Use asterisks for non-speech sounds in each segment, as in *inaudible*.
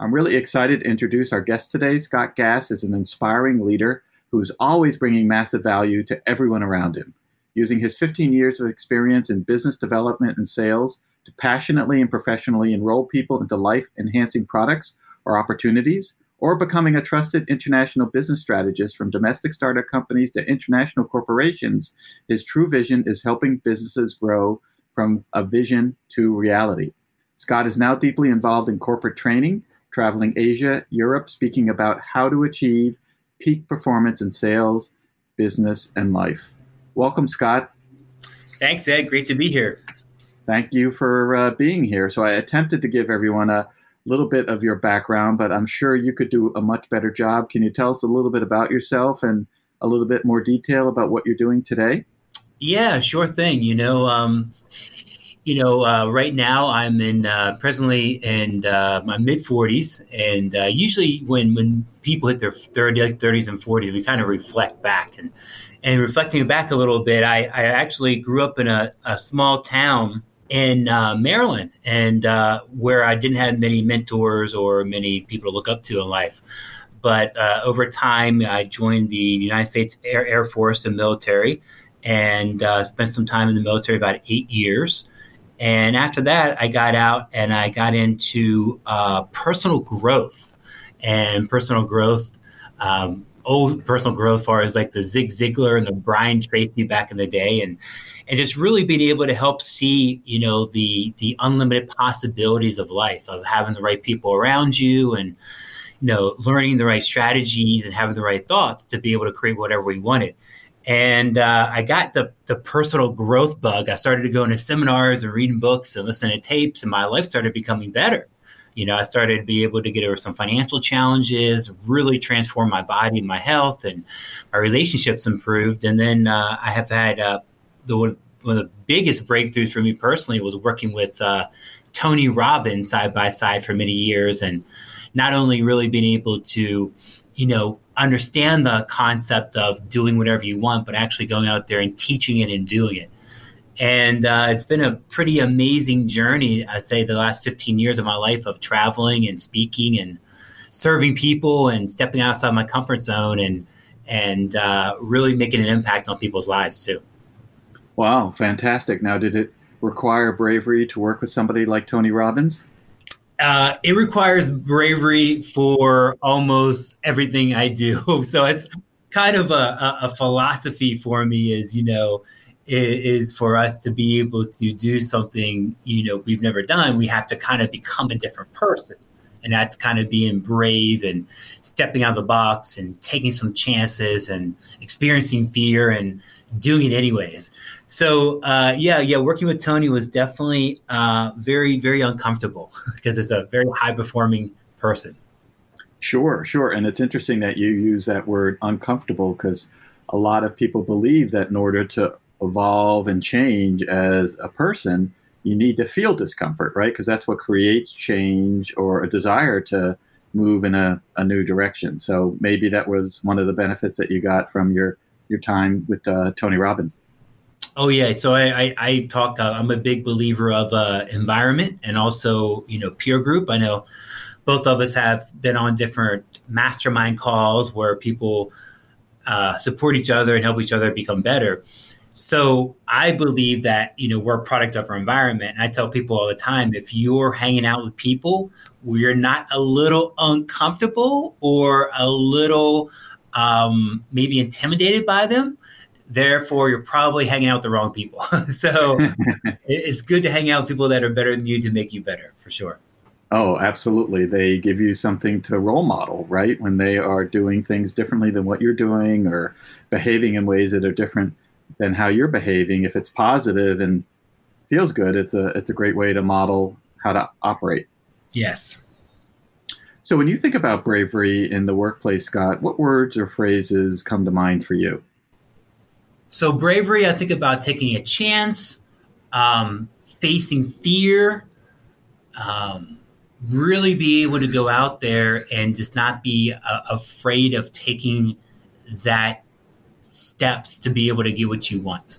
I'm really excited to introduce our guest today. Scott Gass is an inspiring leader who's always bringing massive value to everyone around him. Using his 15 years of experience in business development and sales to passionately and professionally enroll people into life enhancing products or opportunities, or becoming a trusted international business strategist from domestic startup companies to international corporations, his true vision is helping businesses grow from a vision to reality. Scott is now deeply involved in corporate training traveling Asia, Europe, speaking about how to achieve peak performance in sales, business, and life. Welcome, Scott. Thanks, Ed. Great to be here. Thank you for uh, being here. So, I attempted to give everyone a little bit of your background, but I'm sure you could do a much better job. Can you tell us a little bit about yourself and a little bit more detail about what you're doing today? Yeah, sure thing. You know, um, you know, uh, right now I'm in uh, presently in uh, my mid 40s, and uh, usually when when people hit their 30s, 30s and 40s, we kind of reflect back and and reflecting back a little bit. I, I actually grew up in a, a small town in uh, Maryland, and uh, where I didn't have many mentors or many people to look up to in life. But over time, I joined the United States Air, Air Force and military, and spent some time in the military about eight years. And after that, I got out and I got into uh, personal growth and personal growth. Um, old personal growth, far as like the Zig Ziglar and the Brian Tracy back in the day, and and just really being able to help see, you know, the the unlimited possibilities of life, of having the right people around you, and you know, learning the right strategies and having the right thoughts to be able to create whatever we wanted and uh, I got the the personal growth bug. I started to go into seminars and reading books and listening to tapes, and my life started becoming better. You know, I started to be able to get over some financial challenges, really transform my body and my health, and my relationships improved. And then uh, I have had uh, the one of the biggest breakthroughs for me personally was working with uh, Tony Robbins side by side for many years, and not only really being able to, you know, understand the concept of doing whatever you want, but actually going out there and teaching it and doing it. And uh, it's been a pretty amazing journey, I'd say, the last 15 years of my life of traveling and speaking and serving people and stepping outside my comfort zone and and uh, really making an impact on people's lives too. Wow, fantastic! Now, did it require bravery to work with somebody like Tony Robbins? Uh, it requires bravery for almost everything I do. *laughs* So it's kind of a, a, a philosophy for me is, you know, is, for us to be able to do something, you know, we've never done. We have to kind of become a different person. And that's kind of being brave and stepping out of the box and taking some chances and experiencing fear and doing it anyways. So uh, yeah, yeah, working with Tony was definitely uh, very, very uncomfortable *laughs* because it's a very high performing person. Sure, sure, and it's interesting that you use that word uncomfortable because a lot of people believe that in order to evolve and change as a person, you need to feel discomfort, right? Because that's what creates change or a desire to move in a, a new direction. So maybe that was one of the benefits that you got from your your time with uh, Tony Robbins. Oh yeah, so I I, I talk. Uh, I'm a big believer of uh, environment and also you know peer group. I know both of us have been on different mastermind calls where people uh, support each other and help each other become better. So I believe that you know we're a product of our environment. And I tell people all the time: if you're hanging out with people where you're not a little uncomfortable or a little um, maybe intimidated by them, therefore you're probably hanging out with the wrong people. *laughs* so *laughs* it's good to hang out with people that are better than you to make you better, for sure. Oh, absolutely. They give you something to role model, right? When they are doing things differently than what you're doing or behaving in ways that are different than how you're behaving. If it's positive and feels good, it's a it's a great way to model how to operate. Yes. So when you think about bravery in the workplace, Scott, what words or phrases come to mind for you? So bravery, I think about taking a chance, um, facing fear, um, really be able to go out there and just not be uh, afraid of taking that steps to be able to get what you want.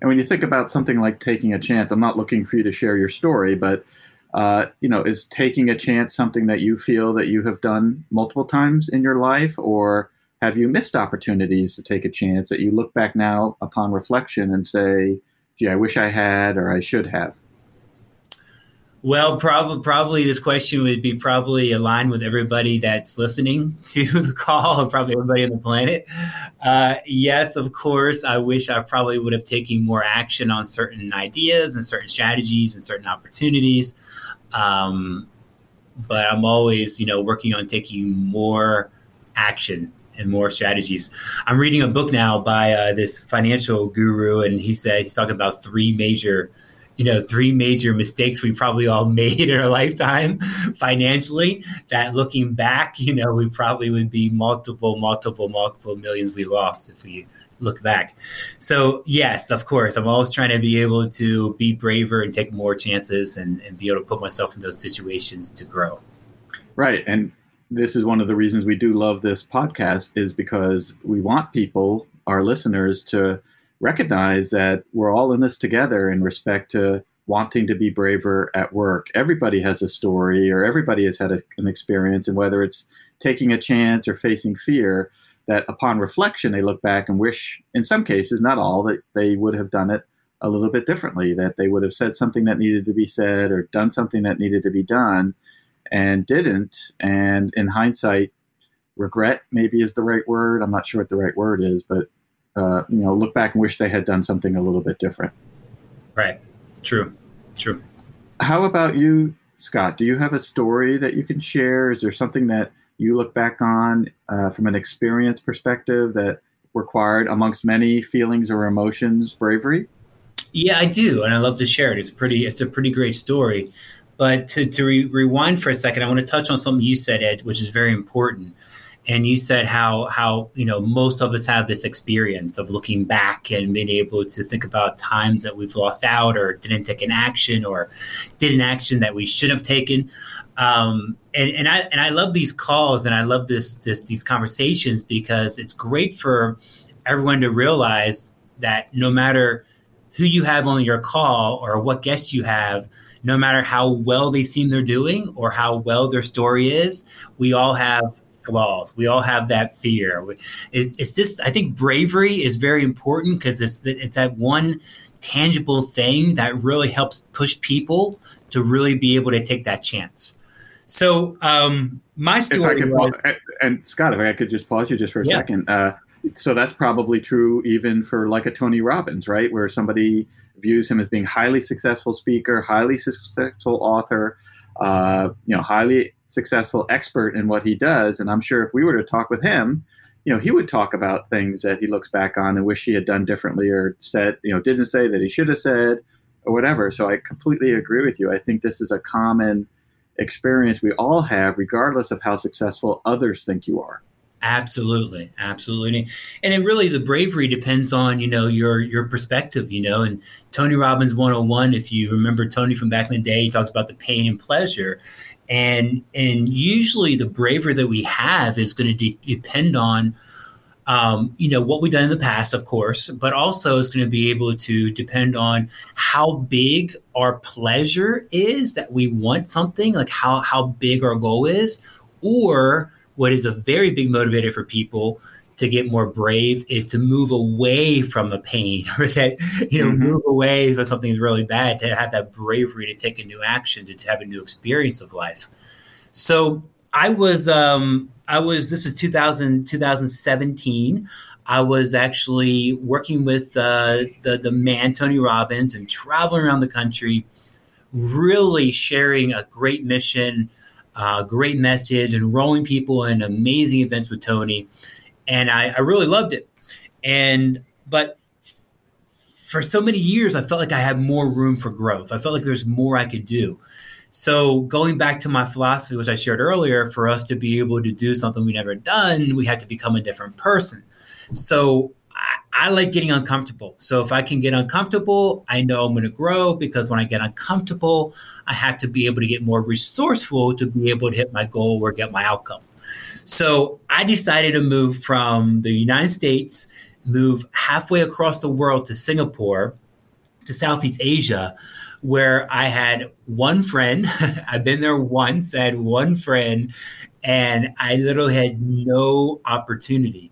And when you think about something like taking a chance, I'm not looking for you to share your story, but uh, you know, is taking a chance something that you feel that you have done multiple times in your life, or have you missed opportunities to take a chance that you look back now upon reflection and say, "Gee, I wish I had," or "I should have"? Well, probably probably this question would be probably aligned with everybody that's listening *laughs* to the call, probably everybody on the planet. Uh, yes, of course, I wish I probably would have taken more action on certain ideas and certain strategies and certain opportunities. Um, but I'm always, you know, working on taking more action and more strategies. I'm reading a book now by uh, this financial guru, and he said he's talking about three major you know three major mistakes we probably all *laughs* made in our lifetime financially that looking back you know we probably would be multiple multiple multiple millions we lost if we look back so yes of course i'm always trying to be able to be braver and take more chances and, and be able to put myself in those situations to grow right and this is one of the reasons we do love this podcast is because we want people our listeners to recognize that we're all in this together in respect to wanting to be braver at work. Everybody has a story or everybody has had a, an experience, and whether it's taking a chance or facing fear, that upon reflection, they look back and wish, in some cases, not all, that they would have done it a little bit differently, that they would have said something that needed to be said or done something that needed to be done and didn't. And in hindsight, regret maybe is the right word. I'm not sure what the right word is, but uh, you know, look back and wish they had done something a little bit different. Right. True. True. How about you, Scott? Do you have a story that you can share? Is there something that you look back on uh, from an experience perspective that required, amongst many feelings or emotions, bravery? Yeah, I do, and I love to share it. It's pretty. It's a pretty great story. But to, to re- rewind for a second, I want to touch on something you said, Ed, which is very important and you said how how you know most of us have this experience of looking back and being able to think about times that we've lost out or didn't take an action or did an action that we should have taken. Um, and, and I and I love these calls and I love this this these conversations because it's great for everyone to realize that no matter who you have on your call or what guests you have no matter how well they seem they're doing or how well their story is we all have flaws. We all have that fear. It's, it's just, I think bravery is very important because it's, it's that one tangible thing that really helps push people to really be able to take that chance. So, um, my story was, and Scott, if I could just pause you just for a yeah. second. Uh, so that's probably true even for like a Tony Robbins, right? Where somebody views him as being highly successful speaker, highly successful author, uh, you know, highly successful expert in what he does. And I'm sure if we were to talk with him, you know, he would talk about things that he looks back on and wish he had done differently or said, you know, didn't say that he should have said or whatever. So I completely agree with you. I think this is a common experience we all have, regardless of how successful others think you are. Absolutely, absolutely, and it really the bravery depends on you know your your perspective, you know. And Tony Robbins 101, if you remember Tony from back in the day, he talks about the pain and pleasure, and and usually the bravery that we have is going to de- depend on um, you know, what we've done in the past, of course, but also it's going to be able to depend on how big our pleasure is that we want something, like how, how big our goal is, or what is a very big motivator for people to get more brave is to move away from a pain *laughs* or that you know mm-hmm. move away from something really bad to have that bravery to take a new action to, to have a new experience of life. So i was um i was this is 2000 2017 i was actually working with uh, the the man tony robbins and traveling around the country really sharing a great mission uh, great message enrolling people in amazing events with tony and I, I really loved it. And but for so many years, I felt like I had more room for growth. I felt like there's more I could do. So going back to my philosophy, which I shared earlier, for us to be able to do something we never done, we had to become a different person. So I, I like getting uncomfortable. So if I can get uncomfortable, I know I'm going to grow because when I get uncomfortable, I have to be able to get more resourceful to be able to hit my goal or get my outcome. So I decided to move from the United States, move halfway across the world to Singapore, to Southeast Asia, where I had one friend. *laughs* I've been there once, I had one friend, and I literally had no opportunity.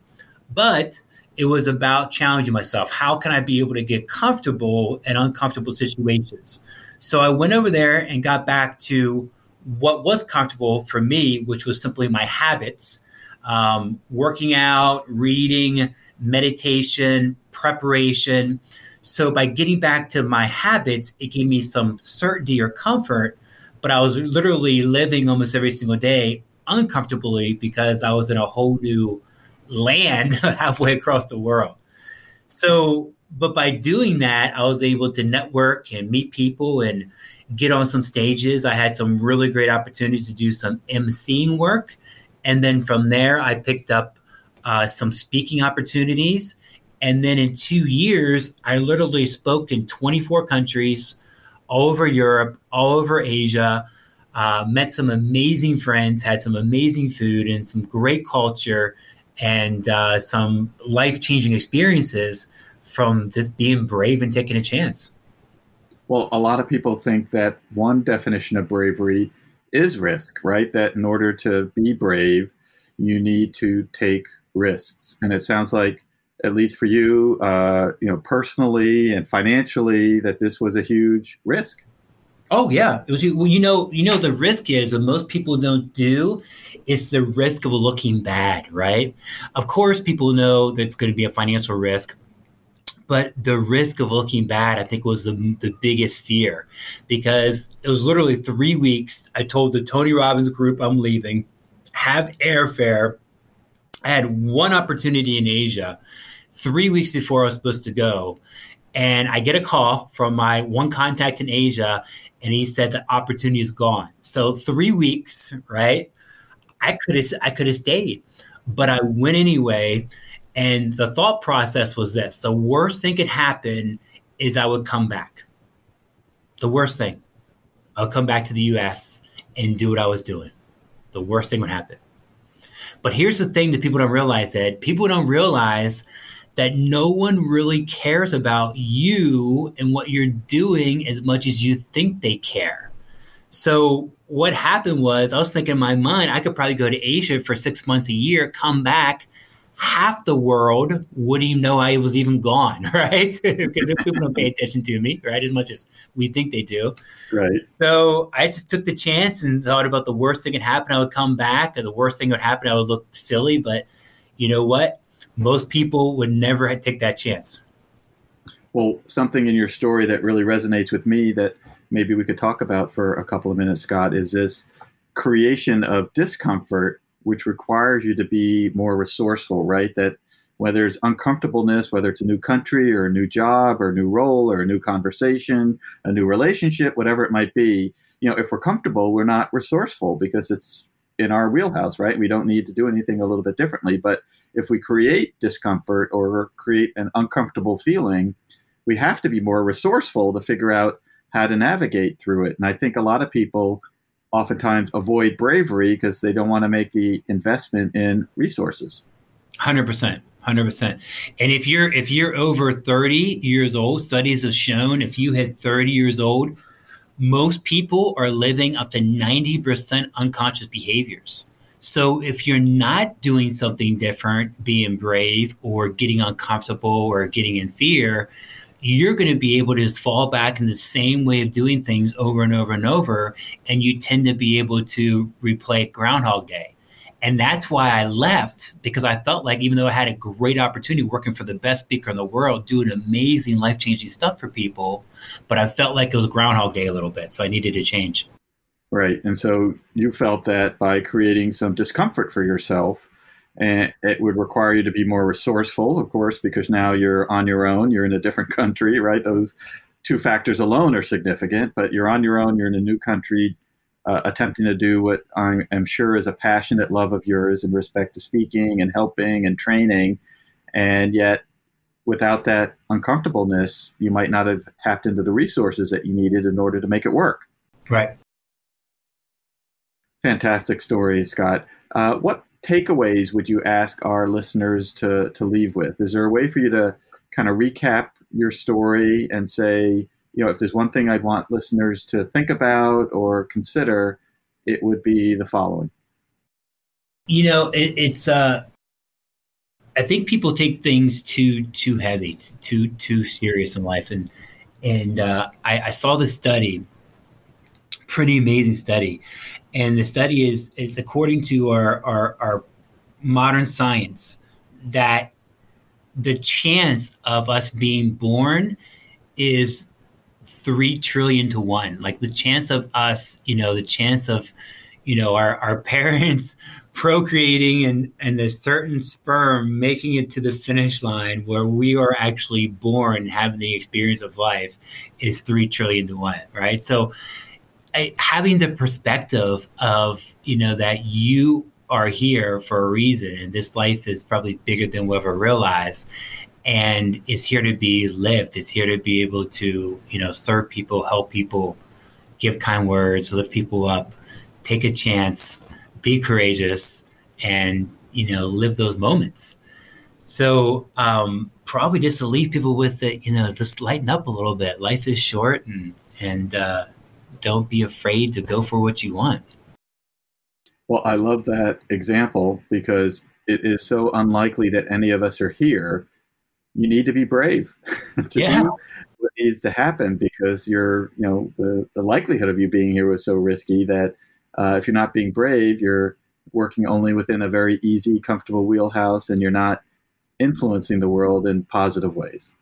But it was about challenging myself. How can I be able to get comfortable in uncomfortable situations? So I went over there and got back to what was comfortable for me, which was simply my habits, um, working out, reading, meditation, preparation. So by getting back to my habits, it gave me some certainty or comfort. But I was literally living almost every single day uncomfortably because I was in a whole new land *laughs* halfway across the world. So, but by doing that, I was able to network and meet people and get on some stages. I had some really great opportunities to do some emceeing work. And then from there, I picked up uh, some speaking opportunities. And then in two years, I literally spoke in 24 countries, all over Europe, all over Asia, uh, met some amazing friends, had some amazing food and some great culture and uh, some life changing experiences from just being brave and taking a chance. Well, a lot of people think that one definition of bravery is risk, right? That in order to be brave, you need to take risks. And it sounds like, at least for you, uh, you know, personally and financially, that this was a huge risk. Oh yeah, it was. Well, you know, you know, the risk is that most people don't do is the risk of looking bad, right? Of course, people know that's going to be a financial risk but the risk of looking bad, I think, was the, the biggest fear because it was literally three weeks. I told the Tony Robbins group I'm leaving, have airfare. I had one opportunity in Asia three weeks before I was supposed to go. And I get a call from my one contact in Asia, and he said the opportunity is gone. So three weeks, right? I could have I could have stayed, but I went anyway and the thought process was this the worst thing could happen is I would come back. The worst thing. I'll come back to the US and do what I was doing. The worst thing would happen. But here's the thing that people don't realize that people don't realize that no one really cares about you and what you're doing as much as you think they care. So what happened was I was thinking in my mind I could probably go to Asia for 6 months a year, come back half the world wouldn't even know I was even gone, *laughs* right? *laughs* because people don't pay attention to me, right? As much as we think they do. Right. So I just took the chance and thought about the worst thing that happened. I would come back, or the worst thing would happen. I would look silly, but you know what? Most people would never take that chance. Well, something in your story that really resonates with me that maybe we could talk about for a couple of minutes, Scott, is this creation of discomfort which requires you to be more resourceful, right? That whether it's uncomfortableness, whether it's a new country or a new job or a new role or a new conversation, a new relationship, whatever it might be, you know, if we're comfortable, we're not resourceful because it's in our wheelhouse, right? We don't need to do anything a little bit differently. But if we create discomfort or create an uncomfortable feeling, we have to be more resourceful to figure out how to navigate through it. And I think a lot of people oftentimes avoid bravery because they don't want to make the investment in resources. 100%. Hundred percent. And if you're if you're over thirty years old, studies have shown if you hit thirty years old, most people are living up to ninety percent unconscious behaviors. So if you're not doing something different, being brave or getting uncomfortable or getting in fear, you're going to be able to fall back in the same way of doing things over and over and over. And you tend to be able to replay Groundhog Day. And that's why I left because I felt like even though I had a great opportunity working for the best speaker in the world, doing amazing life changing stuff for people, but I felt like it was Groundhog Day a little bit. So I needed to change. Right. And so you felt that by creating some discomfort for yourself, and it would require you to be more resourceful, of course, because now you're on your own, you're in a different *laughs* country, right? Those two factors alone are significant, but you're on your own, you're in a new country, uh, attempting to do what I am sure is a passionate love of yours in respect to speaking and helping and training. And yet, without that uncomfortableness, you might not have tapped into the resources that you needed in order to make it work. Right. Fantastic story, Scott. Uh, what takeaways would you ask our listeners to, to leave with? Is there a way for you to kind of recap your story and say, you know, if there's one thing I'd want listeners to think about or consider, it would be the following. You know, it, it's uh, I think people take things too too heavy, too too serious in life, and and uh, I, I saw this study, pretty amazing study, and the study is is according to our our, our modern science that the chance of us being born is three trillion to one. Like the chance of us, you know, the chance of, you know, our, our *laughs* parents procreating and, and a certain sperm making it to the finish line where we are actually born having the experience of life is three trillion to one, right? So having the perspective of, you know, that you are here for a reason and this life is probably bigger than we ever realized and it's here to be lived. It's here to be able to, you know, serve people, help people, give kind words, lift people up, take a chance, be courageous, and you know, live those moments. So um, probably just to leave people with it, you know, just lighten up a little bit. Life is short, and and uh, don't be afraid to go for what you want. Well, I love that example because it is so unlikely that any of us are here you need to be brave *laughs* to yeah. do what needs to happen because you're, you know, the, the likelihood of you being here was so risky that uh, if you're not being brave, you're working only within a very easy, comfortable wheelhouse and you're not influencing the world in positive ways.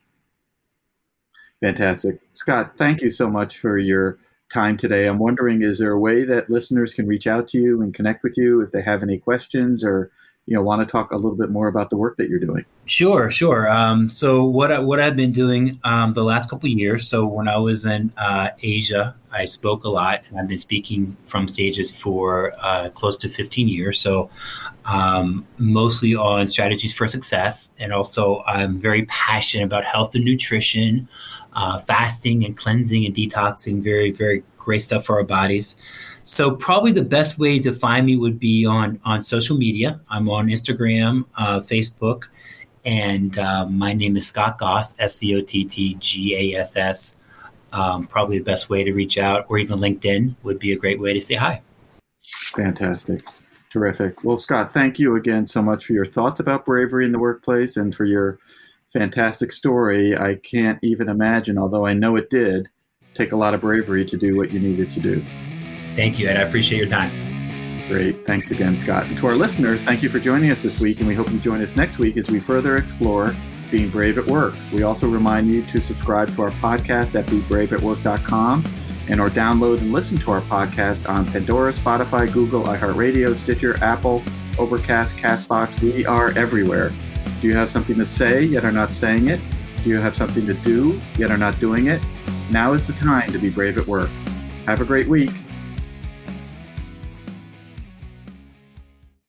Fantastic. Scott, thank you so much for your time today. I'm wondering, is there a way that listeners can reach out to you and connect with you if they have any questions or you know want to talk a little bit more about the work that you're doing? Sure sure. Um, so what, I, what i've been doing um, the last couple years so when i was in uh, asia i spoke a lot and i've been speaking from stages for uh, close to 15 years. So um, mostly on strategies for success and also i'm very passionate about health and nutrition uh, fasting and cleansing and detoxing very very great stuff for our bodies so probably the best way to find me would be on on social media. I'm on Instagram, uh, Facebook, and uh, my name is Scott Gass, S C O T T G A S S. Um, probably the best way to reach out, or even LinkedIn would be a great way to say hi. Fantastic. Terrific. Well, Scott, thank you again so much for your thoughts about bravery in the workplace and for your fantastic story. I can't even imagine, although I know it did, take a lot of bravery to do what you needed to do. Thank you, Ed. I appreciate your time. Great. Thanks again, Scott. And to our listeners, thank you for joining us this week, and we hope you join us next week as we further explore being brave at work. We also remind you to subscribe to our podcast at bebraveatwork.com and or download and listen to our podcast on Pandora, Spotify, Google, iHeartRadio, Stitcher, Apple, Overcast, Castbox. We are everywhere. Do you have something to say yet are not saying it? Do you have something to do yet are not doing it? Now is the time to be brave at work. Have a great week.